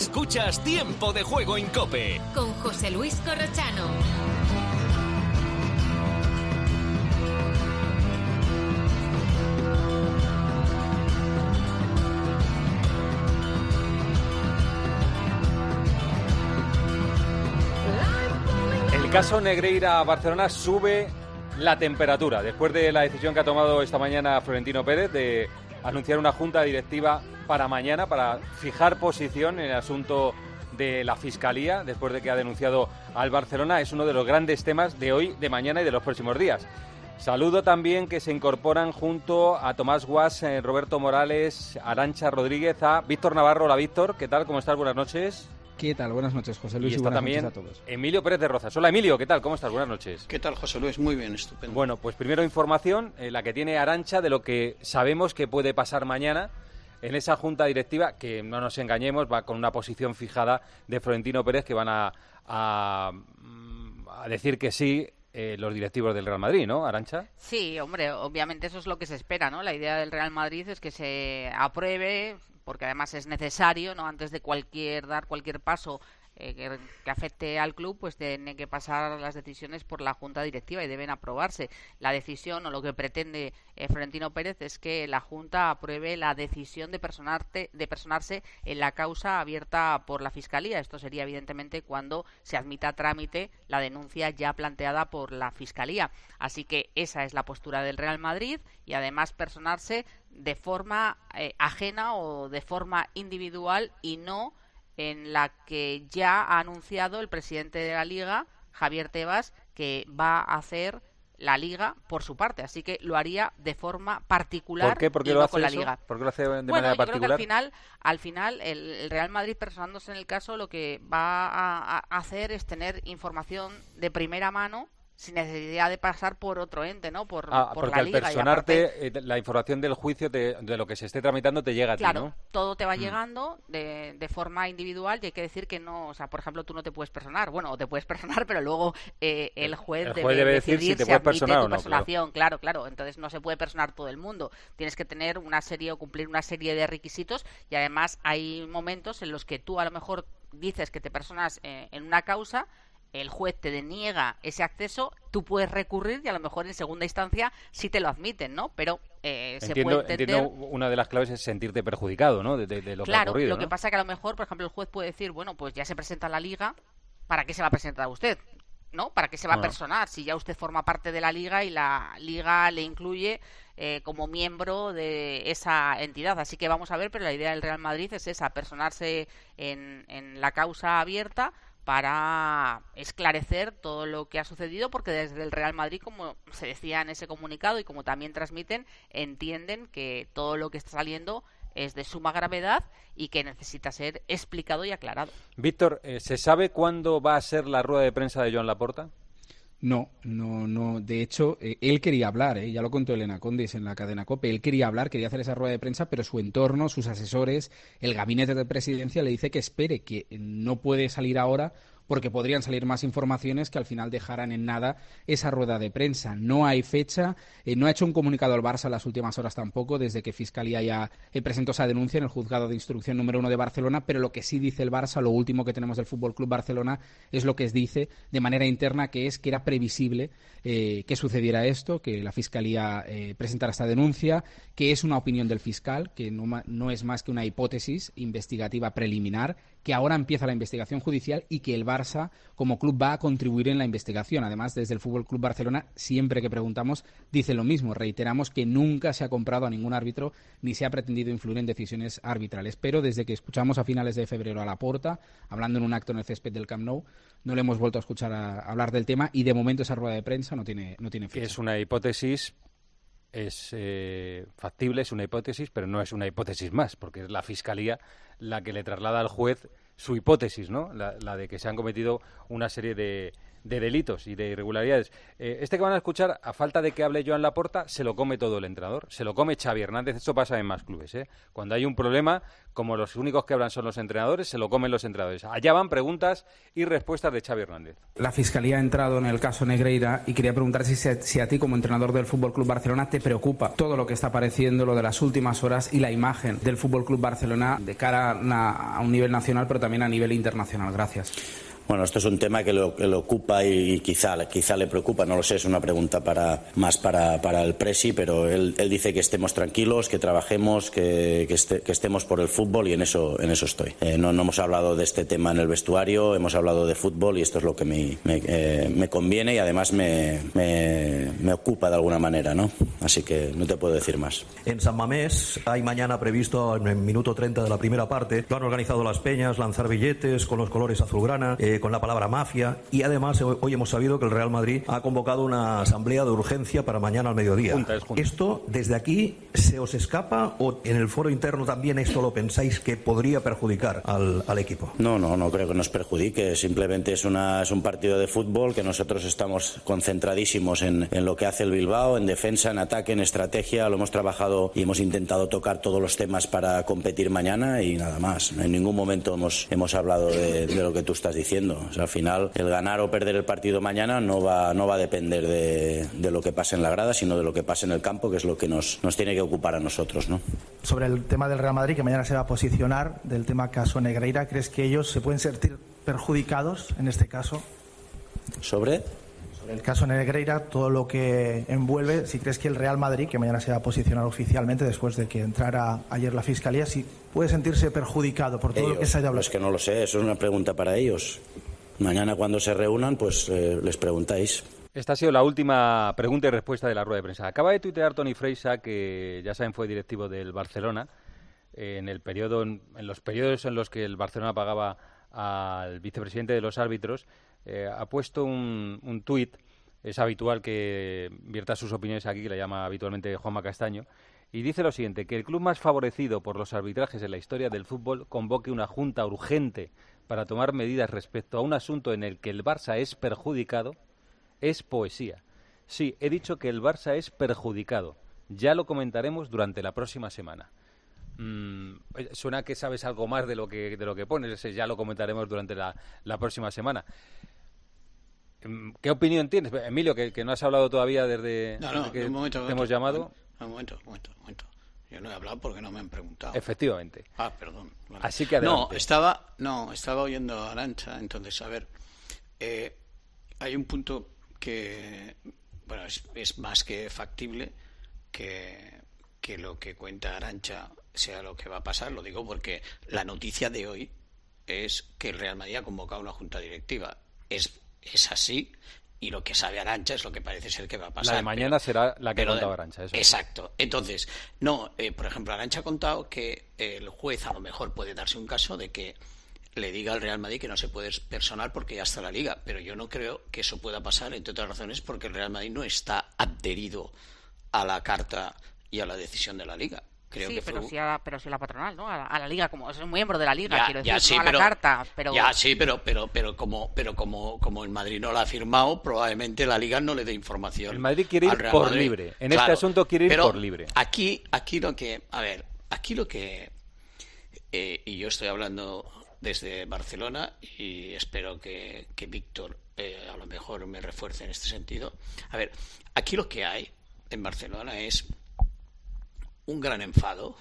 Escuchas Tiempo de Juego en Cope. Con José Luis Corrochano. El caso Negreira-Barcelona sube la temperatura después de la decisión que ha tomado esta mañana Florentino Pérez de anunciar una junta directiva para mañana para fijar posición en el asunto de la Fiscalía después de que ha denunciado al Barcelona. Es uno de los grandes temas de hoy, de mañana y de los próximos días. Saludo también que se incorporan junto a Tomás Guas, eh, Roberto Morales, Arancha Rodríguez, a Víctor Navarro. Hola Víctor, ¿qué tal? ¿Cómo estás? Buenas noches. ¿Qué tal? Buenas noches, José Luis. Y Y, está buenas también noches a todos. Emilio Pérez de Rozas. Hola Emilio, ¿qué tal? ¿Cómo estás? Buenas noches. ¿Qué tal, José Luis? Muy bien, estupendo. Bueno, pues primero información, eh, la que tiene Arancha de lo que sabemos que puede pasar mañana en esa junta directiva, que no nos engañemos, va con una posición fijada de Florentino Pérez que van a, a, a decir que sí eh, los directivos del Real Madrid, ¿no, Arancha? Sí, hombre, obviamente eso es lo que se espera, ¿no? La idea del Real Madrid es que se apruebe, porque además es necesario, ¿no? Antes de cualquier dar cualquier paso eh, que, afecte al club, pues tienen que pasar las decisiones por la Junta Directiva y deben aprobarse. La decisión o lo que pretende eh, Florentino Pérez es que la Junta apruebe la decisión de, personarte, de personarse en la causa abierta por la Fiscalía. Esto sería, evidentemente, cuando se admita a trámite la denuncia ya planteada por la Fiscalía. Así que esa es la postura del Real Madrid y además personarse de forma eh, ajena o de forma individual y no en la que ya ha anunciado el presidente de la Liga, Javier Tebas, que va a hacer la Liga por su parte. Así que lo haría de forma particular ¿Por qué? ¿Por qué y lo hace con la eso? Liga. ¿Por qué lo hace de bueno, manera yo creo que particular? al final, al final el, el Real Madrid personándose en el caso lo que va a, a hacer es tener información de primera mano sin necesidad de pasar por otro ente, ¿no? Por, Ah, por porque la al Liga. y personarte, aparte- eh, la información del juicio, te- de lo que se esté tramitando, te llega a ti, Claro, ¿no? todo te va Mm. llegando de, de forma individual y hay que decir que no, o sea, por ejemplo, tú no te puedes personar. Bueno, o te puedes personar, pero luego eh, el juez, El juez debe decir si decidir te si puedes admite personar o no. Claro, claro. Entonces no se puede personar todo el mundo. Tienes que tener una serie o cumplir una serie de requisitos y además hay momentos en los que tú a lo mejor dices que te personas eh, en una causa el juez te deniega ese acceso, tú puedes recurrir y a lo mejor en segunda instancia sí te lo admiten, ¿no? Pero eh, se Entiendo, puede entender entiendo una de las claves es sentirte perjudicado, ¿no? De, de- de lo que ha claro, ocurrido, lo que pasa que a lo mejor, por ejemplo, el juez puede decir, bueno, pues ya se presenta la liga, ¿para qué se va a presentar usted? ¿No? ¿Para qué se va a personar si ya usted forma parte de la liga y la liga le incluye eh, como miembro de esa entidad? Así que vamos a ver, pero la idea del Real Madrid es esa, personarse en, en la causa abierta para esclarecer todo lo que ha sucedido, porque desde el Real Madrid, como se decía en ese comunicado y como también transmiten, entienden que todo lo que está saliendo es de suma gravedad y que necesita ser explicado y aclarado. Víctor, eh, ¿se sabe cuándo va a ser la rueda de prensa de Joan Laporta? No, no, no. De hecho, eh, él quería hablar, eh, ya lo contó Elena Condis en la cadena COPE. Él quería hablar, quería hacer esa rueda de prensa, pero su entorno, sus asesores, el gabinete de presidencia le dice que espere, que no puede salir ahora porque podrían salir más informaciones que al final dejaran en nada esa rueda de prensa. No hay fecha, eh, no ha hecho un comunicado al Barça en las últimas horas tampoco, desde que Fiscalía ya eh, presentó esa denuncia en el juzgado de instrucción número uno de Barcelona, pero lo que sí dice el Barça, lo último que tenemos del Fútbol Club Barcelona, es lo que dice de manera interna, que es que era previsible eh, que sucediera esto, que la Fiscalía presentara esta denuncia, que es una opinión del fiscal, que no es más que una hipótesis investigativa preliminar, que ahora empieza la investigación judicial y que el Barça como club va a contribuir en la investigación. Además, desde el Fútbol Club Barcelona, siempre que preguntamos, dice lo mismo. Reiteramos que nunca se ha comprado a ningún árbitro ni se ha pretendido influir en decisiones arbitrales. Pero desde que escuchamos a finales de febrero a la porta, hablando en un acto en el césped del Camp Nou, no le hemos vuelto a escuchar a, hablar del tema y de momento esa rueda de prensa no tiene, no tiene fecha. es una hipótesis, es eh, factible, es una hipótesis, pero no es una hipótesis más, porque es la Fiscalía la que le traslada al juez su hipótesis, ¿no? La, la de que se han cometido una serie de, de delitos y de irregularidades. Eh, este que van a escuchar, a falta de que hable Joan Laporta, se lo come todo el entrenador, se lo come Xavi Hernández, eso pasa en más clubes, ¿eh? Cuando hay un problema como los únicos que hablan son los entrenadores, se lo comen los entrenadores. Allá van preguntas y respuestas de Xavi Hernández. La Fiscalía ha entrado en el caso Negreira y quería preguntar si, si a ti, como entrenador del Fútbol Club Barcelona, te preocupa todo lo que está apareciendo, lo de las últimas horas y la imagen del Fútbol Club Barcelona de cara a un nivel nacional, pero también a nivel internacional. Gracias. Bueno, esto es un tema que lo, ocupa y, quizá, quizá le preocupa, no lo sé, es una pregunta para, más para, para el Presi, pero él, dice que estemos tranquilos, que trabajemos, que, que, estemos por el fútbol y en eso, en eso estoy. Eh, no, no, hemos hablado de este tema en el vestuario, hemos hablado de fútbol y esto es lo que me, eh, conviene y además me, me, ocupa de alguna manera, ¿no? Así que no te puedo decir más. En San Mamés hay mañana previsto en el minuto 30 de la primera parte, lo han organizado las peñas, lanzar billetes con los colores azulgrana. Eh, con la palabra mafia y además hoy hemos sabido que el Real Madrid ha convocado una asamblea de urgencia para mañana al mediodía. ¿Esto desde aquí se os escapa o en el foro interno también esto lo pensáis que podría perjudicar al, al equipo? No, no, no creo que nos perjudique. Simplemente es, una, es un partido de fútbol que nosotros estamos concentradísimos en, en lo que hace el Bilbao, en defensa, en ataque, en estrategia. Lo hemos trabajado y hemos intentado tocar todos los temas para competir mañana y nada más. En ningún momento hemos, hemos hablado de, de lo que tú estás diciendo al final, el ganar o perder el partido mañana no va, no va a depender de, lo que pase en la grada, sino de lo que pase en el campo, que es lo que nos, nos tiene que ocupar a nosotros. ¿no? Sobre el tema del Real Madrid, que mañana se va a posicionar, del tema caso Negreira, ¿crees que ellos se pueden sentir perjudicados en este caso? ¿Sobre? El caso Negreira, todo lo que envuelve, si crees que el Real Madrid, que mañana se va a posicionar oficialmente después de que entrara ayer la Fiscalía, si puede sentirse perjudicado por todo lo que se haya hablado. Es que no lo sé, eso es una pregunta para ellos. Mañana cuando se reúnan, pues eh, les preguntáis. Esta ha sido la última pregunta y respuesta de la rueda de prensa. Acaba de tuitear Tony Freisa, que ya saben fue directivo del Barcelona, en el periodo, en los periodos en los que el Barcelona pagaba al vicepresidente de los árbitros, eh, ha puesto un, un tuit, es habitual que vierta sus opiniones aquí, que le llama habitualmente Juanma Castaño, y dice lo siguiente, que el club más favorecido por los arbitrajes en la historia del fútbol convoque una junta urgente para tomar medidas respecto a un asunto en el que el Barça es perjudicado, es poesía. Sí, he dicho que el Barça es perjudicado. Ya lo comentaremos durante la próxima semana. Mm, suena que sabes algo más de lo que, de lo que pones, ya lo comentaremos durante la, la próxima semana. Mm, ¿Qué opinión tienes? Emilio, que, no has hablado todavía desde, que te hemos llamado. Un momento, un momento, un momento. Yo no he hablado porque no me han preguntado. Efectivamente. Ah, perdón. Así que adelante. No, estaba, no, estaba oyendo a Arancha, entonces, a ver, eh, hay un punto que, bueno, es, es más que factible que, que lo que cuenta Arancha sea lo que va a pasar. Lo digo porque la noticia de hoy es que el Real Madrid ha convocado una junta directiva. Es es así y lo que sabe Arancha es lo que parece ser que va a pasar. La de mañana será la que contaba Arancha. Exacto. Entonces, no, eh, por ejemplo, Arancha ha contado que el juez a lo mejor puede darse un caso de que le diga al Real Madrid que no se puede personal porque ya está la liga, pero yo no creo que eso pueda pasar, entre otras razones, porque el Real Madrid no está adherido a la carta y a la decisión de la liga sí, pero, si a, pero si la patronal, ¿no? A, la liga, como es un miembro de la liga, quiero decir, no a la carta. Pero... Ya, sí, pero, pero, pero, como, pero como, como el Madrid no la ha firmado, probablemente la liga no le dé información. El Madrid quiere ir por libre. En este asunto quiere ir por libre. Aquí, aquí lo que, a ver, aquí lo que, eh, y yo estoy hablando desde Barcelona y espero que, que Víctor eh, a lo mejor me refuerce en este sentido. A ver, aquí lo que hay en Barcelona es un gran enfado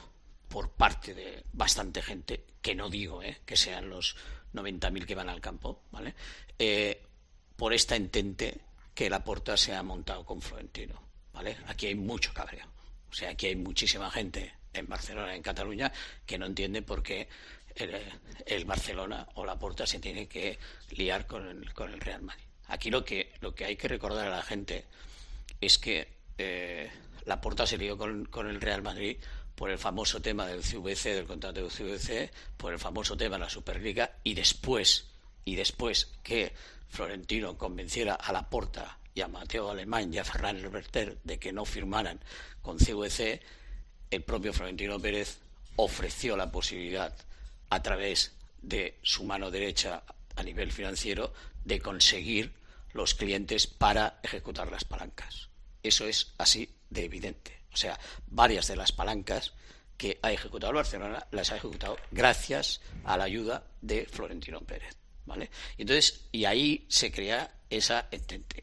por parte de bastante gente, que no digo eh, que sean los 90.000 que van al campo, ¿vale? Eh, por esta entente que la porta se ha montado con Florentino, ¿vale? Aquí hay mucho cabreo. O sea, aquí hay muchísima gente en Barcelona, en Cataluña, que no entiende por qué el, Barcelona o la porta se tiene que liar con el, Real Madrid. Aquí lo que, lo que hay que recordar a la gente es que eh, la Porta se lió con, el Real Madrid por el famoso tema del CVC, del contrato del CVC, por el famoso tema de la Superliga y después, y después que Florentino convenciera a la Porta y a Mateo Alemán y a Ferran Herberter de que no firmaran con CVC, el propio Florentino Pérez ofreció la posibilidad a través de su mano derecha a nivel financiero de conseguir los clientes para ejecutar las palancas. Eso es así de evidente. O sea, varias de las palancas que ha ejecutado el Barcelona las ha ejecutado gracias a la ayuda de Florentino Pérez. ¿Vale? Y entonces, y ahí se crea esa.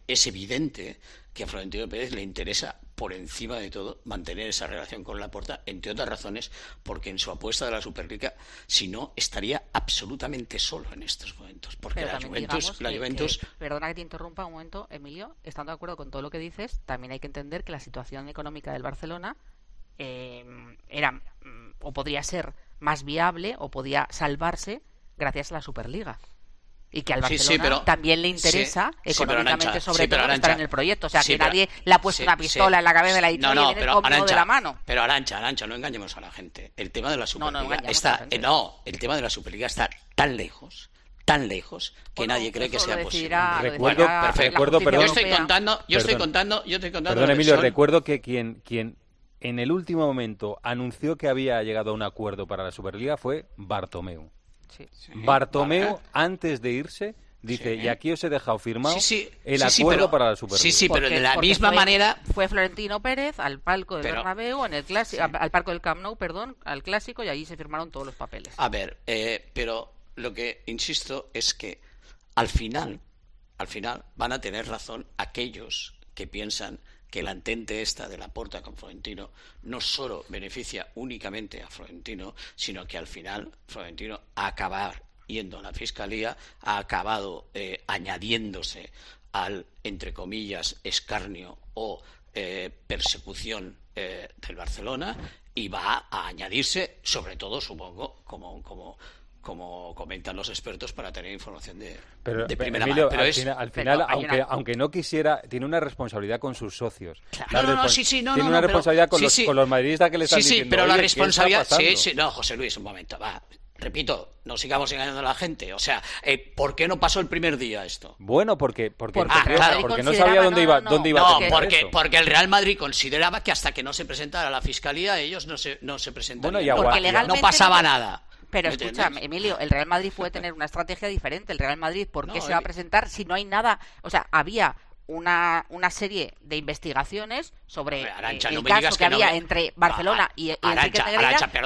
Es evidente que a Florentino Pérez le interesa por encima de todo mantener esa relación con Laporta, entre otras razones, porque en su apuesta de la Superliga, si no, estaría absolutamente solo en estos momentos. Porque la Juventus, la Juventus... perdona que te interrumpa un momento, Emilio, estando de acuerdo con todo lo que dices, también hay que entender que la situación económica del Barcelona eh, era mm, o podría ser más viable o podía salvarse gracias a la Superliga y que al Barcelona también le interesa económicamente sobre todo estar en el proyecto. O sea, que nadie le ha puesto una pistola en la cabeza de la editorial no, no, pero de la mano. Pero Arancha, Arancha, no engañemos a la gente. El tema de la Superliga está... Eh, no, el tema de la Superliga está tan lejos tan lejos que nadie cree que sea posible. Recuerdo, recuerdo, perdón, yo estoy contando, yo estoy contando, yo estoy contando. Perdón, Emilio, recuerdo que quien, quien en el último momento anunció que había llegado a un acuerdo para la Superliga fue Bartomeu. Bartomeu, antes de irse, dice, y aquí os he dejado firmado el acuerdo para la Superliga. Sí, sí, pero de la misma manera... Fue Florentino Pérez al palco del Bernabéu, en el clásico, al palco del Camp Nou, perdón, al clásico, y allí se firmaron todos los papeles. A ver, eh, pero lo que insisto es que al final, al final van a tener razón aquellos que piensan que la entente esta de la porta con Florentino no solo beneficia únicamente a Florentino, sino que al final Florentino a acabar yendo a la fiscalía, ha acabado eh, añadiéndose al, entre comillas, escarnio o eh, persecución eh, del Barcelona y va a añadirse, sobre todo, supongo, como, como como comentan los expertos, para tener información de, primera mano. Pero al, final, aunque, aunque no quisiera, tiene una responsabilidad con sus socios. Claro. No, sí, sí, no, tiene una responsabilidad con, los, con, los, madridistas que le están sí, diciendo. Sí, pero la responsabilidad. Sí, sí, no, José Luis, un momento, va. Repito, no sigamos engañando a la gente. O sea, eh, ¿por qué no pasó el primer día esto? Bueno, porque porque, porque, no sabía dónde iba, dónde iba no, porque, porque el Real Madrid consideraba que hasta que no se presentara la fiscalía ellos no se no se presentarían. Bueno, no pasaba nada. Pero escucha, Emilio, el Real Madrid puede tener una estrategia diferente. El Real Madrid, ¿por qué se va a presentar si no hay nada? O sea, había una, una serie de investigaciones sobre eh, el caso que, había entre Barcelona y, y,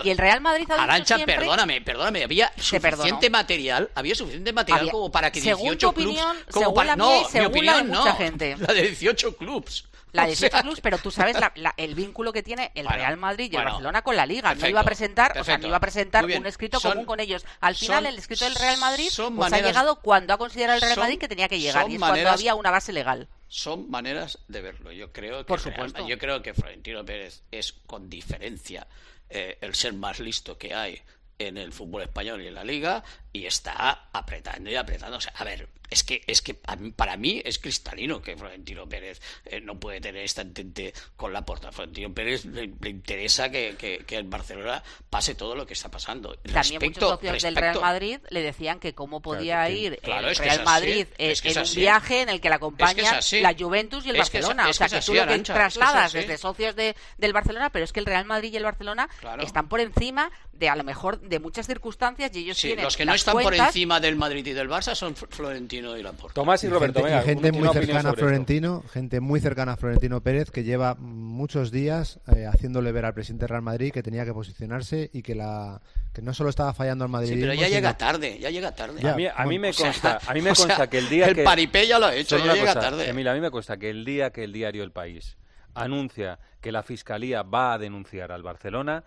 y el Real Madrid ha Arancha, siempre... perdóname, perdóname, había suficiente material, había suficiente material como para que 18 según opinión, clubs, según la no, mi opinión, la de mucha gente. La de 18 clubs. La de sea... Clubs, pero tú sabes el vínculo que tiene el Real Madrid y el Barcelona con la Liga. no iba a presentar, o sea, no iba a presentar un escrito común con ellos. Al final, el escrito del Real Madrid pues, ha llegado cuando ha considerado el Real Madrid que tenía que llegar y es cuando había una base legal son maneras de verlo. Yo creo que, Por supuesto. yo creo que Florentino Pérez es con diferencia eh, el ser más listo que hay en el fútbol español y en la liga y está apretando y apretando. O sea, a ver, es que, es que para mí es cristalino que Florentino Pérez eh, no puede tener esta entente con la porta. Florentino Pérez le, interesa que, que, en Barcelona pase todo lo que está pasando. También muchos socios del Real Madrid le decían que cómo podía ir el Real Madrid en un viaje en el que le acompaña la Juventus y el Barcelona. o sea, que tú lo que trasladas desde socios de, del Barcelona, pero es que el Real Madrid y el Barcelona están por encima de a lo mejor de muchas circunstancias y ellos tienen los que no están por encima del Madrid y del Barça son Florentino y Laporta. Tomás y Roberto, gente, gente muy cercana a Florentino, gente muy cercana a Florentino Pérez que lleva muchos días eh, haciéndole ver al presidente Real Madrid que tenía que posicionarse y que la que no solo estaba fallando al Madrid. pero ya llega tarde, ya llega tarde. a, mí, me consta, a mí me consta que el día el que paripé ya lo ha hecho, ya llega tarde. a mí me consta que el día que el diario El País anuncia que la fiscalía va a denunciar al Barcelona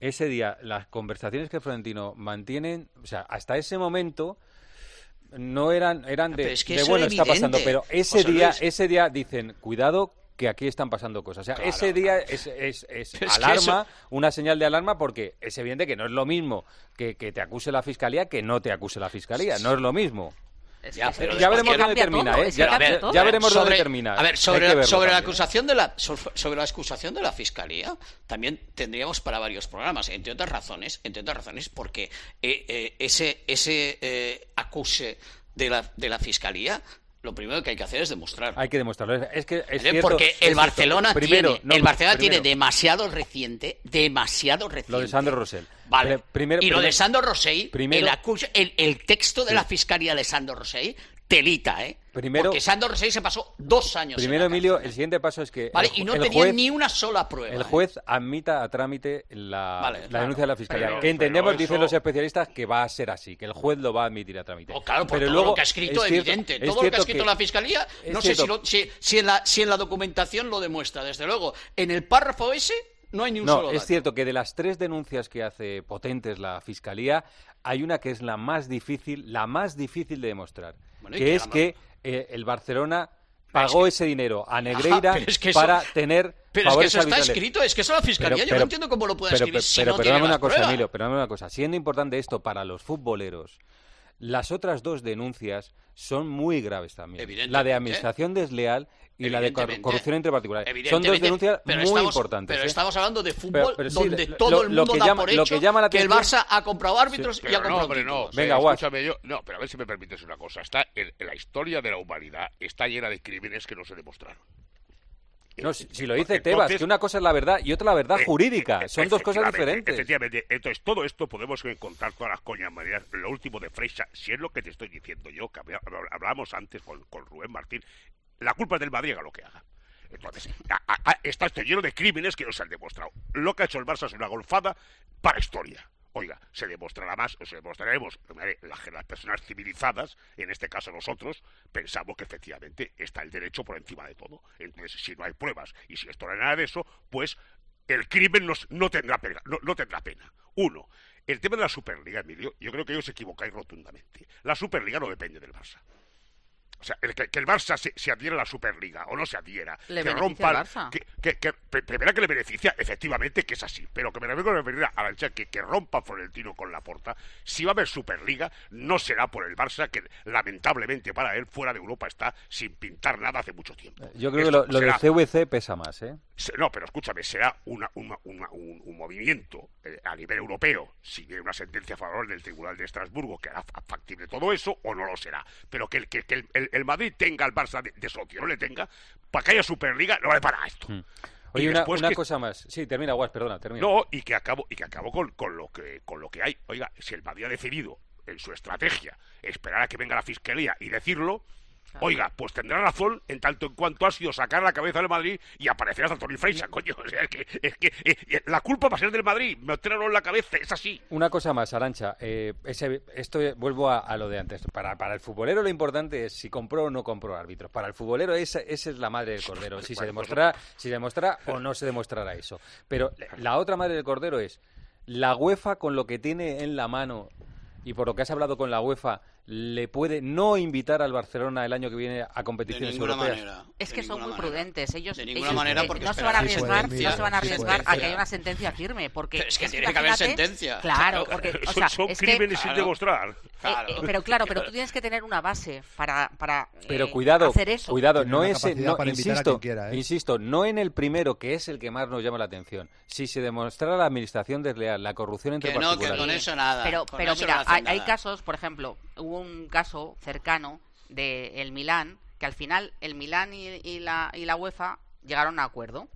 ese día, las conversaciones que Florentino mantienen, o sea, hasta ese momento no eran eran de, bueno está pasando, pero ese día ese día dicen cuidado que aquí están pasando cosas. O sea, ese día es, es, es alarma, una señal de alarma, porque es evidente que no es lo mismo que, que te acuse la fiscalía que no te acuse la fiscalía. No es lo mismo ya, veremos dónde termina, ¿eh? Ya, veremos dónde termina. A ver, sobre, sobre la acusación de la sobre la acusación de la fiscalía, también tendríamos para varios programas, entre otras razones, entre otras razones, porque eh, eh, ese ese eh, acuse de la de la fiscalía lo primero que hay que hacer es demostrar. Hay que demostrarlo. Es que es cierto, porque el Barcelona tiene, el Barcelona tiene demasiado reciente, demasiado reciente. Lo de Sandro Rosell. Vale. Primero, y lo de Sandro Rosell, el, texto de la fiscalía de Sandro Rosell, telita, ¿eh? Primero, Porque Sandro Rosell se pasó dos años. Primero, Emilio, cárcel. el siguiente paso es que. Vale, el, y no tenía juez, ni una sola prueba. El ¿eh? juez admita a trámite la, Vale, la claro. denuncia de la fiscalía. Pero- que entendemos, dicen los especialistas, que va a ser así, que el juez lo va a admitir a trámite. Oh, claro, por Pero todo luego, lo que ha escrito, es cierto- evidente. es Todo lo que ha escrito la fiscalía, es no sé si, lo- si, si en la, si en la documentación lo demuestra, desde luego. En el párrafo ese no hay ni un No, solo es dato. cierto que de las tres denuncias que hace potentes la fiscalía, hay una que es la más difícil, la más difícil de demostrar, Bueno, ¿y que es que eh, el Barcelona pagó ese dinero a Negreira pero es que eso- para tener Pero es que eso está escrito, es que eso la fiscalía, Pero- yo pero- no entiendo cómo lo puede pero, escribir pero, si pero no tiene las una cosa, pruebas. Emilio, perdóname una cosa. Siendo importante esto para los futboleros, las otras dos denuncias son muy graves también. La de administración desleal y la de corrupción entre particulares. Son dos denuncias muy estamos- importantes. Pero ¿eh? estamos hablando de fútbol Pero- pero sí, donde lo- todo lo- el lo mundo que da llama- por lo hecho que llama la que el Barça ha comprado árbitros y ha no, comprado hombre, no. Venga, Eh, escúchame, yo, no, pero a ver si me permites una cosa. Está en, en la historia de la humanidad está llena de crímenes que no se demostraron. No, si, si lo dice Entonces- Tebas, que una cosa es la verdad y otra la verdad Eh, jurídica. eh, Son dos cosas diferentes. Efectivamente. Entonces, todo esto podemos encontrar todas las coñas maneras. Lo último de Freixa, si es lo que te estoy diciendo yo, que hablábamos antes con, con Rubén Martín, la culpa es del Madrid, haga lo que haga. Entonces, a- a- a- está esto lleno de crímenes que no se han demostrado. Lo que ha hecho el Barça es una golfada para historia. Oiga, se demostrará más, o se demostraremos, las, personas civilizadas, en este caso nosotros, pensamos que efectivamente está el derecho por encima de todo. Entonces, si no hay pruebas y si esto no nada de eso, pues el crimen no, no tendrá pena. No, no tendrá pena. Uno, el tema de la Superliga, Emilio, yo creo que ellos se equivocáis rotundamente. La Superliga no depende del Barça. O sea, el que, que el Barça se, se adhiera a la Superliga o no se adhiera, Le que rompa, Barça. que, que, que- pri- primera que le beneficia, efectivamente que es así, pero que me refiero a referir a la que, que rompa Florentino con la porta, si va a haber Superliga, no será por el Barça, que lamentablemente para él fuera de Europa está sin pintar nada hace mucho tiempo. Yo creo que lo, lo será- del CVC pesa más, ¿eh? No, pero escúchame, será una, una- una- un, un movimiento eh, a nivel europeo, si viene una sentencia a favor del Tribunal de Estrasburgo que hará fa- factible todo eso, o no lo será. Pero que el, que, que el, el- el Madrid tenga al Barça de, de socio, no le tenga, para que haya Superliga, no vale para esto. Mm. Y Oye, una, después una que- cosa más. Sí, termina, Guas, perdona, termina. No, y que acabo, y que acabo con, con lo que con lo que hay. Oiga, si el Madrid ha decidido en su estrategia esperar a que venga la fiscalía y decirlo, oiga, pues tendrá razón en tanto en cuanto ha sido sacar la cabeza del Madrid y aparecer hasta Tony Freixa, coño. O sea, es que, es que eh, eh, la culpa va a ser del Madrid, meterlo en la cabeza, es así. Una cosa más, Arancha. eh, ese- esto eh, vuelvo a, a lo de antes. Para, para el futbolero lo importante es si compró o no compró árbitros. Para el futbolero esa, esa es la madre del cordero. Si se demostrará, si demostrará o no se demostrará eso. Pero la otra madre del cordero es la UEFA con lo que tiene en la mano y por lo que has hablado con la UEFA le puede no invitar al Barcelona el año que viene a De competiciones ninguna europeas. manera. Es de que son muy manera. prudentes. Ellos, De ninguna ellos, manera eh, porque no se van a Sí arriesgar, mira, no se van a sí arriesgar a que haya una sentencia firme, porque Pero es que es tiene que haber sentencia. Claro, Claro, porque o son sea, son es que- crímenes sin Claro. demostrar. Claro. Eh, eh, pero claro, pero tú tienes que tener una base para, para Pero eh, cuidado, hacer eso. cuidado, no es, no, para invitar a insisto, quiera, ¿eh? insisto, no en el primero que es el que más nos llama la atención. Si se demostrara la administración desleal, la corrupción entre Que no, que con eso nada. Pero, mira, hay, casos, por ejemplo, hubo un caso cercano de el Milán, que al final el Milán y, y la, y la UEFA llegaron a acuerdo.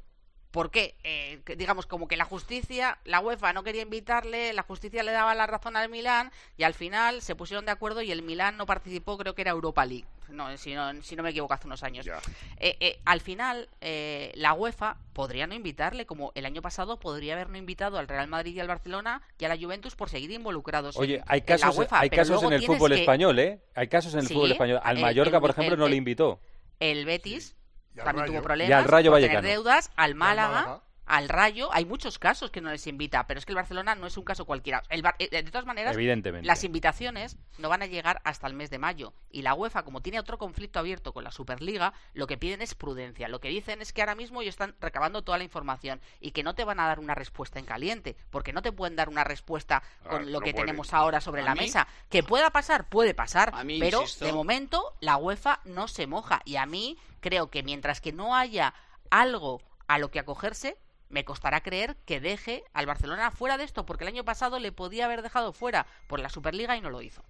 ¿Por qué? Eh, digamos, como que la justicia, la UEFA no quería invitarle, la justicia le daba la razón al Milán y al final se pusieron de acuerdo y el Milán no participó, creo que era Europa League, no, si, no, si no me equivoco, hace unos años. Eh, eh, al final, eh, la UEFA podría no invitarle, como el año pasado podría haber no invitado al Real Madrid y al Barcelona y a la Juventus por seguir involucrados. Oye, en- hay en la casos, UEFA, hay casos en el fútbol que- español, ¿eh? Hay casos en el Sí, fútbol español. Al el- Mallorca, el- por ejemplo, el- no le invitó. El Betis también Rayo. tuvo problemas Y al Rayo por tener deudas, al Málaga, Málaga. Al Rayo. Hay muchos casos que no les invita, pero es que el Barcelona no es un caso cualquiera. El Bar- eh, de todas maneras, Evidentemente. las invitaciones no van a llegar hasta el mes de mayo. Y la UEFA, como tiene otro conflicto abierto con la Superliga, lo que piden es prudencia. Lo que dicen es que ahora mismo ellos están recabando toda la información y que no te van a dar una respuesta en caliente, porque no te pueden dar una respuesta con Ah, lo no que pueden. tenemos ahora sobre la mí- mesa. Que pueda pasar, puede pasar, A mí, pero insisto- de momento la UEFA no se moja. Y a mí creo que mientras que no haya algo a lo que acogerse, me costará creer que deje al Barcelona fuera de esto, porque el año pasado le podía haber dejado fuera por la Superliga y no lo hizo.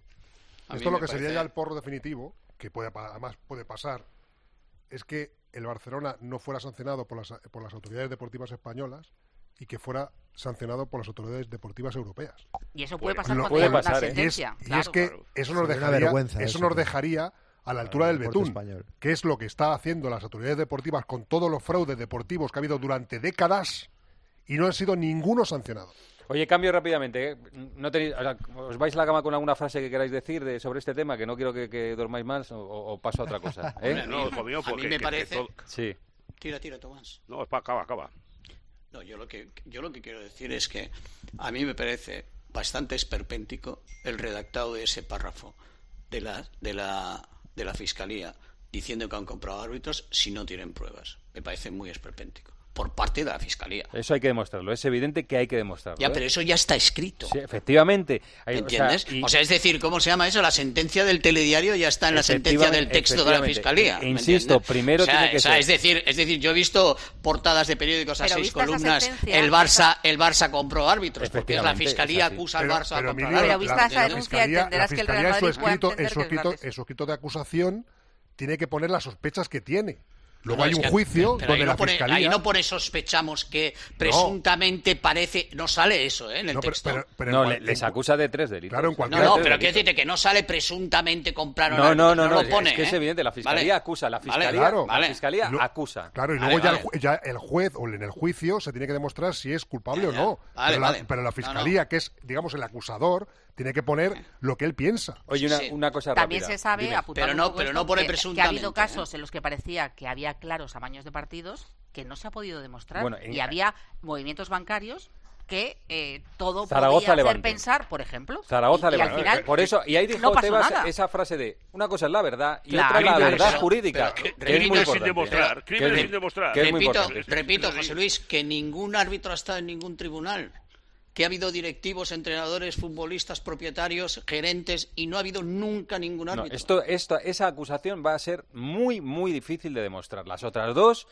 A Esto lo que sería ya el porro definitivo, que puede, además puede pasar, es que el Barcelona no fuera sancionado por las, por las autoridades deportivas españolas y que fuera sancionado por las autoridades deportivas europeas. Y eso puede pasar Lo- cuando una pasar, ¿eh? Y es, sentencia. y es que eso nos dejaría, vergüenza eso eso, nos ¿no? dejaría a la altura del betún, español. que es lo que está haciendo las autoridades deportivas con todos los fraudes deportivos que ha habido durante décadas y no han sido ninguno sancionado. Oye, cambio rápidamente. ¿eh? No tenéis, o sea, ¿Os vais a la cama con alguna frase que queráis decir de, sobre este tema? Que no quiero que, que dormáis más o, o paso a otra cosa. ¿eh? Hombre, No, hijo mío, a mí porque me que- que parece... todo- Sí. Tira, tira, Tomás. No, es pa- acaba, acaba. No, yo lo que yo lo que quiero decir es que a mí me parece bastante esperpéntico el redactado de ese párrafo de la de la de la fiscalía diciendo que han comprado árbitros si no tienen pruebas. Me parece muy esperpéntico por parte de la fiscalía. Eso hay que demostrarlo. Es evidente que hay que demostrarlo. Ya, ¿eh? pero eso ya está escrito. Sí, efectivamente. Hay- o sea, ¿Entiendes? y- O sea, es decir, ¿cómo se llama eso? La sentencia del telediario ya está en la sentencia del texto de la fiscalía. E- ¿me insisto, primero o sea, tiene que o sea, ser- Es decir, es decir, yo he visto portadas de periódicos a Pero seis columnas. El Barça, el Barça compró árbitros, porque es la fiscalía acusa al Barça de pero, comprar Emilio, Pero árbitros. vista la- esa denuncia, entenderás la que el Real en su Madrid puede entender que es escrito, gratis. en su escrito de acusación tiene que poner las sospechas que tiene. Luego No, hay un que- juicio pero donde no la pone, fiscalía Ahí no pone sospechamos que presuntamente parece... No sale eso, ¿eh? En el No, pero- texto. pero- pero en no, cual- le- les acusa de tres delitos. Claro, en no, cualquier- no, Tres pero quiero decirte que no sale presuntamente compraron No, no, no, no, lo es- pone, es que es ¿eh? evidente, la fiscalía Vale. acusa, la Vale, fiscalía, claro. la fiscalía Lo- acusa. Claro, y Vale, luego ya, vale. el ya el juez o en el juicio se tiene que demostrar si es culpable o no. vale, pero, la, vale. pero la No, fiscalía, que es, digamos, el acusador, tiene que poner lo que él piensa. Oye, una, Sí. una cosa También rápida. se sabe, Pero no- pero no pone que- que, ha habido ¿eh? casos en los que parecía que había claros amaños de partidos que no se ha podido demostrar Bueno, en- y había movimientos bancarios que eh, todo Zaragoza podía hacer pensar, por ejemplo. Zaragoza y, y al final Por eso, y ahí dijo no Tebas nada. esa frase de una cosa es la verdad y Claro, otra la pero verdad eso- jurídica. pero que es muy crímenes sin importante. demostrar, Que crímenes es- sin demostrar. que es muy repito, importante. repito, José Luis, que ningún árbitro ha estado en ningún tribunal. Que ha habido directivos, entrenadores, futbolistas, propietarios, gerentes y no ha habido nunca ningún No, árbitro. esto, esto, esa acusación va a ser muy, muy difícil de demostrar. Las otras dos,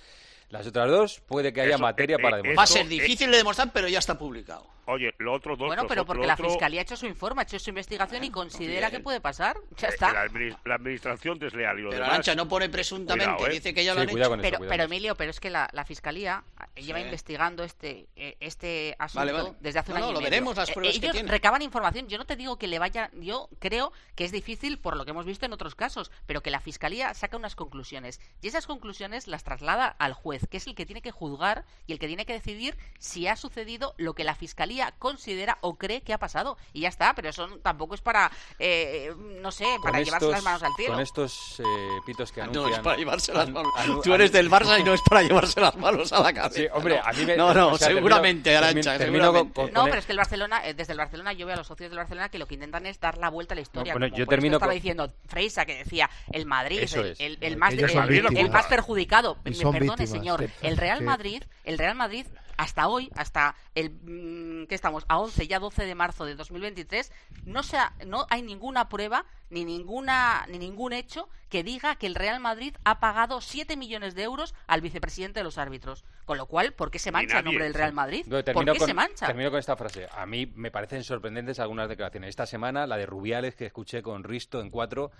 las otras dos puede que haya Eso, materia eh, para eh, demostrar. Va a ser eh, difícil de demostrar, pero ya está publicado. Oye, lo otro dos. Bueno, pero porque la Fiscalía ha hecho su informe, ha hecho su investigación y considera bien. que puede pasar. Ya eh, está. La, la administración desleal y lo Pero demás. Arancha no pone presuntamente, Cuidado, ¿eh? dice que ya Sí, lo han hecho. eso, Pero, pero. Emilio, pero es que la, la fiscalía lleva Sí. investigando este eh, este asunto Vale, vale. desde hace un No, no, año y lo medio. veremos las Eh, pruebas que Ellos tiene. recaban información. Yo no te digo que le vaya. Yo creo que es difícil por lo que hemos visto en otros casos, pero que la fiscalía saca unas conclusiones y esas conclusiones las traslada al juez, que es el que tiene que juzgar y el que tiene que decidir si ha sucedido lo que la fiscalía considera o cree que ha pasado y ya está. Pero eso tampoco es para, eh, no sé, para llevarse las manos al cielo. Con estos eh, pitos que anuncian... No es para llevarse las manos. Tú eres del Barça y no es para llevarse las manos a la cabeza. Sí, hombre, a mí me... No, no, o sea, termino- seguramente, termino- Arancha, termino seguramente. con- con- No, pero es que el Barcelona, eh, desde el Barcelona, yo veo a los socios del Barcelona que lo que intentan es dar la vuelta a la historia. bueno, como yo termino estaba con- diciendo Freisa, que decía el Madrid, el, es. el- el No, más, el, más perjudicado. Me perdone, víctimas, señor. El Real Madrid, el Real Madrid, hasta hoy, hasta el mm, que estamos a 11, ya 12 de marzo de 2023, no se ha- no hay ninguna prueba ni ninguna ni ningún hecho que diga que el Real Madrid ha pagado 7 millones de euros al vicepresidente de los árbitros. Con lo cual, ¿por qué se mancha el nombre del Real Madrid? No, ¿Por qué con, se mancha? termino con esta frase. A mí me parecen sorprendentes algunas declaraciones. Esta semana, la de Rubiales que escuché con Risto en cuatro,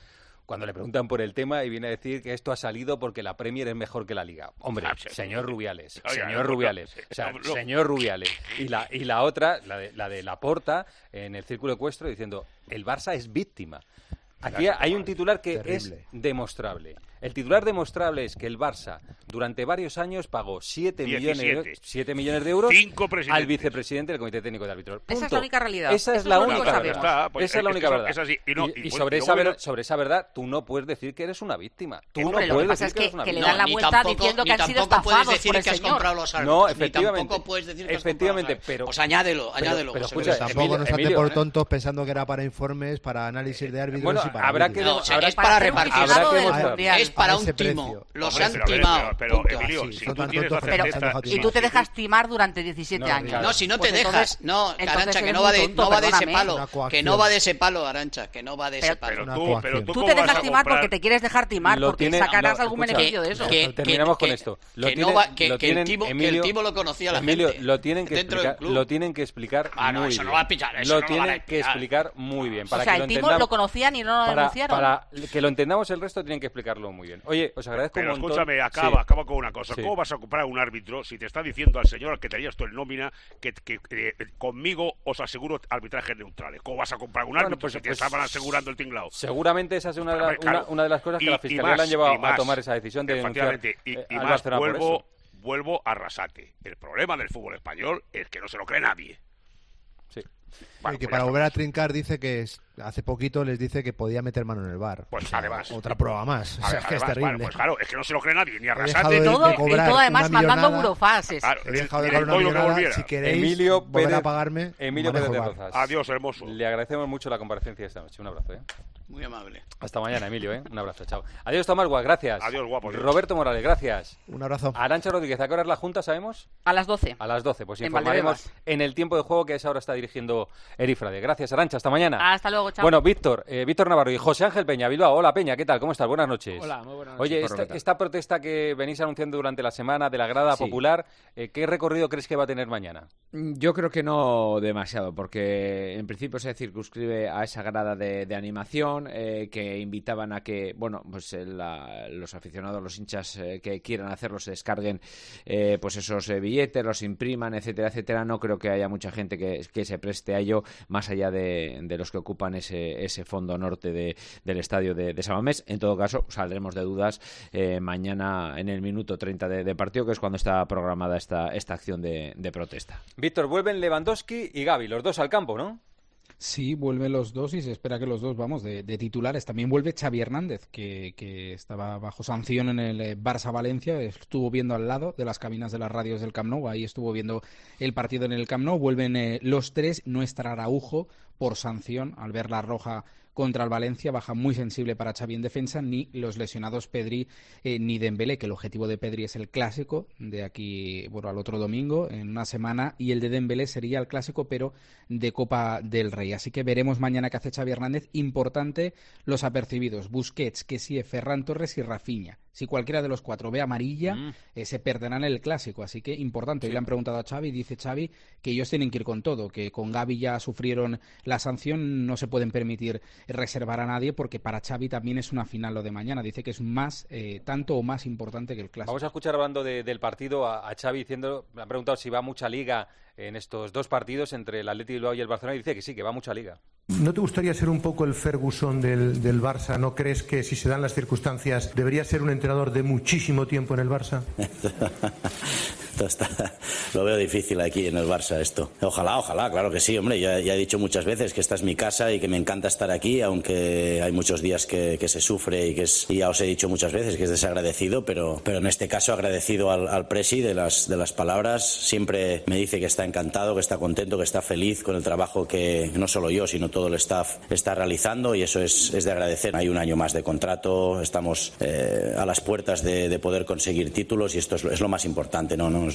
cuando le preguntan por el tema y viene a decir que esto ha salido porque la Premier es mejor que la Liga. Hombre, Ah, sí. señor Rubiales, Oiga, señor Rubiales, o sea, no, señor Rubiales. Y la, y la otra, la de, la de Laporta, en el círculo ecuestro, diciendo, el Barça es víctima. Aquí hay un titular que es demostrable. El titular demostrable es que el Barça durante varios años pagó 7 millones, de, 17. 7 millones de euros Cinco al vicepresidente del Comité Técnico de Árbitros. Esa es la única realidad. Esa es la única que verdad. pues, Esa es la es que única verdad. es así. Y no- y y sobre, esa luego ver- viene- sobre esa verdad, tú no puedes decir que eres una víctima. Tú Hombre, no lo que puedes pasa decir es que, que- eres una que le víctima. dan la ni vuelta tampoco- diciendo ni que han sido tampoco puedes estafados decir por el que has comprado los árbitros. No, Ni efectivamente. tampoco puedes decir que has Efectivamente, comprado los pero- árbitros. Pues añádelo, añádelo. pero escucha. Tampoco nos hace por eh. tontos pensando que era para informes, para análisis de árbitros Bueno, y para habrá que- No, habrá- es para repartir. Habrá que. Es para A un timo. precio. Los Hombre, han pero timado. pero-. Emilio, Sí, si tú tienes la no certeza- Y tú te dejas timar durante 17 No, años. claro. No, si no Pues te entonces- dejas, no, Arancha, que no va de, tonto, no va de ese palo, que no va de ese palo, Arancha, que no va de ese palo. Pero tú, coacción. pero tú, Tú ¿cómo te dejas timar comprar- porque te quieres dejar timar, Lo porque tiene- sacarás no, algún escucha, beneficio de eso. que- Terminamos con esto. que Lo no tienen- va- que- lo que el timo- que el Emilio- timo lo conocía la Emilio, gente lo tienen que dentro del explicar, club. lo tienen que explicar Ah, no, muy eso no bien. va a pillar, eso lo no lo tienen van a que explicar muy bien O para sea, que lo el Timo entendamos. lo conocían y no lo para, denunciaron. para que lo entendamos el resto tienen que explicarlo muy bien. Oye, os agradezco Pero un montón. escúchame, acaba, Sí. acaba con una cosa. Sí. ¿Cómo vas a comprar a un árbitro si te está diciendo al señor al que tenías tú en nómina que, que, eh, conmigo os aseguro arbitrajes neutrales? ¿Cómo vas a comprar a un Bueno, árbitro pues- si te pues- estaban asegurando el tinglao? Seguramente esa es una de, claro. una, una de las cosas que Y- la Fiscalía más, le han llevado más. a tomar esa decisión de Efectivamente, y, eh, y más, vuelvo, vuelvo a Rasate. El problema del fútbol español es que no se lo cree nadie. Bueno, y que pues para volver a trincar dice que es- hace poquito les dice que podía meter mano en el bar. Pues además. Otra prueba más. O sea, es que es Además, terrible. bueno, pues claro, es que no se lo cree nadie, ni a He dejado Rasate. de- ni- todo, de y todo además mandando burofases. Claro, He dejado de el una millonada. Si queréis Emilio volver Pérez- a pagarme, Emilio Pérez de. Rozas. Adiós, hermoso. Le agradecemos mucho la comparecencia esta noche. Un abrazo, ¿eh? Muy amable. Hasta mañana, Emilio, ¿eh? Un abrazo, chao. Adiós, Tomás Guas, gracias. Adiós, guapo, adiós. Roberto Morales, gracias. Un abrazo. Arancha Rodríguez, ¿a qué hora es la Junta, sabemos? A las 12. A las 12, pues En informaremos Valdebebas. en el tiempo de juego que a esa hora está dirigiendo Erifrade. Gracias, Arancha, hasta mañana. Hasta luego, chao. Bueno, Víctor, eh, Víctor Navarro y José Ángel Peña, Bilbao. Hola, Peña, ¿qué tal? ¿Cómo estás? Buenas noches. Hola, muy buenas noches. Oye, esta, protesta que venís anunciando durante la semana de la grada Sí. popular, eh, ¿qué recorrido crees que va a tener mañana? Mm, Yo creo que no demasiado, porque en principio se circunscribe a esa grada de, de animación eh, que invitaban a que, bueno, pues eh, la- los aficionados, los hinchas eh, que quieran hacerlo se descarguen eh, pues esos eh, billetes, los impriman, etcétera, etcétera. No creo que haya mucha gente que, que se preste a ello, más allá de, los que ocupan ese, ese fondo norte de- del estadio de, de Samamés. En todo caso, saldremos de dudas eh, mañana en el minuto 30 de, partido, que es cuando está programada esta, esta acción de- de protesta. Víctor, vuelven Lewandowski y Gaby, los dos al campo, ¿no? Sí, vuelven los dos y se espera que los dos, vamos, de, titulares. También vuelve Xavi Hernández, que, que estaba bajo sanción en el eh, Barça-Valencia. Estuvo viendo al lado de las cabinas de las radios del Camp Nou. Ahí estuvo viendo el partido en el Camp Nou. Vuelven eh, los tres. No estará Araujo por sanción al ver la roja contra el Valencia, baja muy sensible para Xavi en defensa, ni los lesionados Pedri eh, ni Dembélé, que el objetivo de Pedri es el clásico de aquí, bueno, al otro domingo, en una semana, y el de Dembélé sería el clásico, pero de Copa del Rey. Así que veremos mañana qué hace Xavi Hernández. Importante los apercibidos, Busquets, Kessie, Ferran Torres y Rafinha. Si cualquiera de los cuatro ve amarilla, Mm. eh, se perderán el clásico. Así que importante. Hoy le han preguntado a Xavi, dice Xavi, que ellos tienen que ir con todo, que con Gaby ya sufrieron la sanción, no se pueden permitir reservar a nadie, porque para Xavi también es una final lo de mañana. Dice que es más, eh, tanto o más importante que el clásico. Vamos a escuchar hablando de- del partido a, a Xavi diciendo, me han preguntado si va mucha liga en estos dos partidos entre el Atleti Bilbao y el Barcelona y dice que sí, que va mucha liga. ¿No te gustaría ser un poco el Ferguson del, del Barça? ¿No crees que si se dan las circunstancias debería ser un entrenador de muchísimo tiempo en el Barça? Esto está- lo veo difícil aquí en el Barça esto. Ojalá, ojalá, claro que sí, hombre. Ya, ya he dicho muchas veces que esta es mi casa y que me encanta estar aquí, aunque hay muchos días que, que se sufre y que es, y ya os he dicho muchas veces que es desagradecido, pero, pero en este caso agradecido al, al Presi de las, de las palabras. Siempre me dice que está encantado, que está contento, que está feliz con el trabajo que no solo yo, sino todo el staff está realizando y eso es, es de agradecer. Hay un año más de contrato, estamos eh, a las puertas de, de poder conseguir títulos y esto es, lo- es lo más importante. No, no,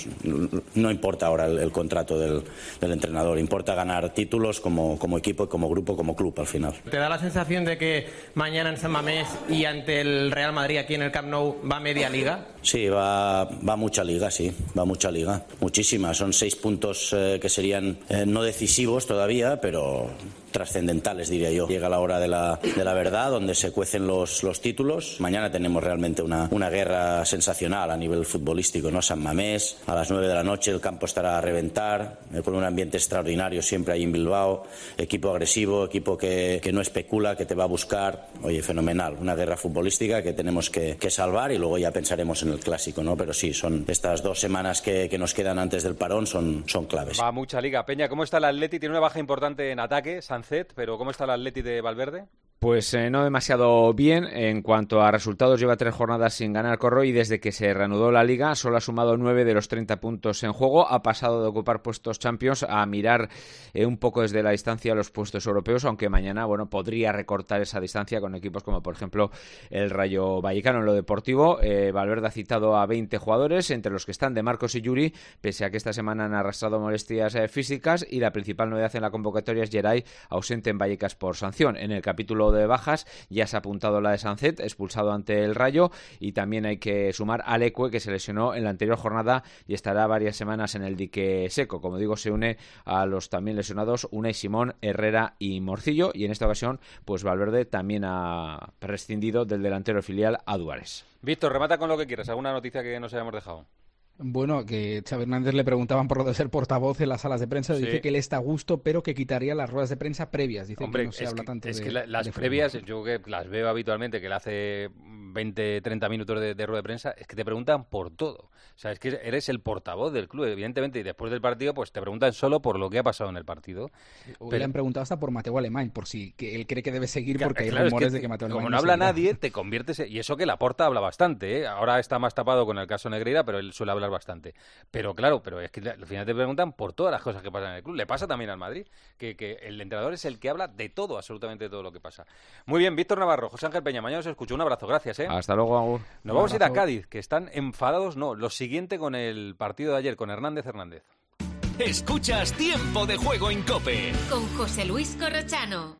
no importa ahora el, el contrato del, del entrenador, importa ganar títulos como, como equipo, y como grupo, como club al final. ¿Te da la sensación de que mañana en San Mamés y ante el Real Madrid aquí en el Camp Nou va media liga? Sí, va, va mucha liga, sí, va mucha liga. Muchísima. Son seis puntos eh, que serían eh, no decisivos todavía, pero trascendentales, diría yo. Llega la hora de la, de la verdad, donde se cuecen los, los títulos. Mañana tenemos realmente una, una guerra sensacional a nivel futbolístico, ¿no? San Mamés, a las nueve de la noche el campo estará a reventar, eh, con un ambiente extraordinario siempre ahí en Bilbao. Equipo agresivo, equipo que, que no especula, que te va a buscar. Oye, fenomenal. Una guerra futbolística que tenemos que, que salvar y luego ya pensaremos en el clásico, ¿no? Pero sí, son estas dos semanas que, que nos quedan antes del parón son, son claves. Va mucha liga. Peña, ¿cómo está el Atleti? Tiene una baja importante en ataque, Pero ¿cómo está el Atleti de Valverde? Pues eh, no demasiado bien. En cuanto a resultados, lleva tres jornadas sin ganar Corro y desde que se reanudó la liga solo ha sumado nueve de los 30 puntos en juego. Ha pasado de ocupar puestos Champions a mirar eh, un poco desde la distancia los puestos europeos, aunque mañana bueno podría recortar esa distancia con equipos como por ejemplo el Rayo Vallecano. En lo deportivo, eh, Valverde ha citado a 20 jugadores, entre los que están de Marcos y Yuri, pese a que esta semana han arrastrado molestias eh, físicas y la principal novedad en la convocatoria es Geray, ausente en Vallecas por sanción. En el capítulo de bajas, ya se ha apuntado la de Sancet, expulsado ante el Rayo, y también hay que sumar a Lecue, que se lesionó en la anterior jornada y estará varias semanas en el dique seco. Como digo, se une a los también lesionados Unai Simón, Herrera y Morcillo, y en esta ocasión, pues Valverde también ha prescindido del delantero filial a Duárez. Víctor, remata con lo que quieras. ¿Alguna noticia que nos hayamos dejado? Bueno, que Xavi Hernández le preguntaban por lo de ser portavoz en las salas de prensa. Dice que él está a gusto, pero que quitaría las ruedas de prensa previas. Dice que no se habla tanto es de, que las previas, yo que las veo habitualmente, que le hace 20, 30 minutos de, rueda de prensa, es que te preguntan por todo. O sea, es que eres el portavoz del club, evidentemente, y después del partido, pues te preguntan solo por lo que ha pasado en el partido. le han preguntado hasta por Mateo Alemán, por si que él cree que debe seguir, porque hay rumores de que Mateo Alemán. Como no, habla nadie, te conviertes. Y eso que la porta habla bastante, ¿eh? Ahora está más tapado con el caso Negreira, pero él suele hablar bastante. Pero claro, pero es que al final te preguntan por todas las cosas que pasan en el club. Le pasa también al Madrid, que, que el entrenador es el que habla de todo, absolutamente todo lo que pasa. Muy bien, Víctor Navarro, José Ángel Peña, mañana os escucho. Un abrazo, gracias. ¿eh? Hasta luego, Agur. Nos vamos a ir a Cádiz, que están enfadados. No, lo siguiente con el partido de ayer, con Hernández Hernández. Escuchas Tiempo de Juego en Cope. Con José Luis Corrochano.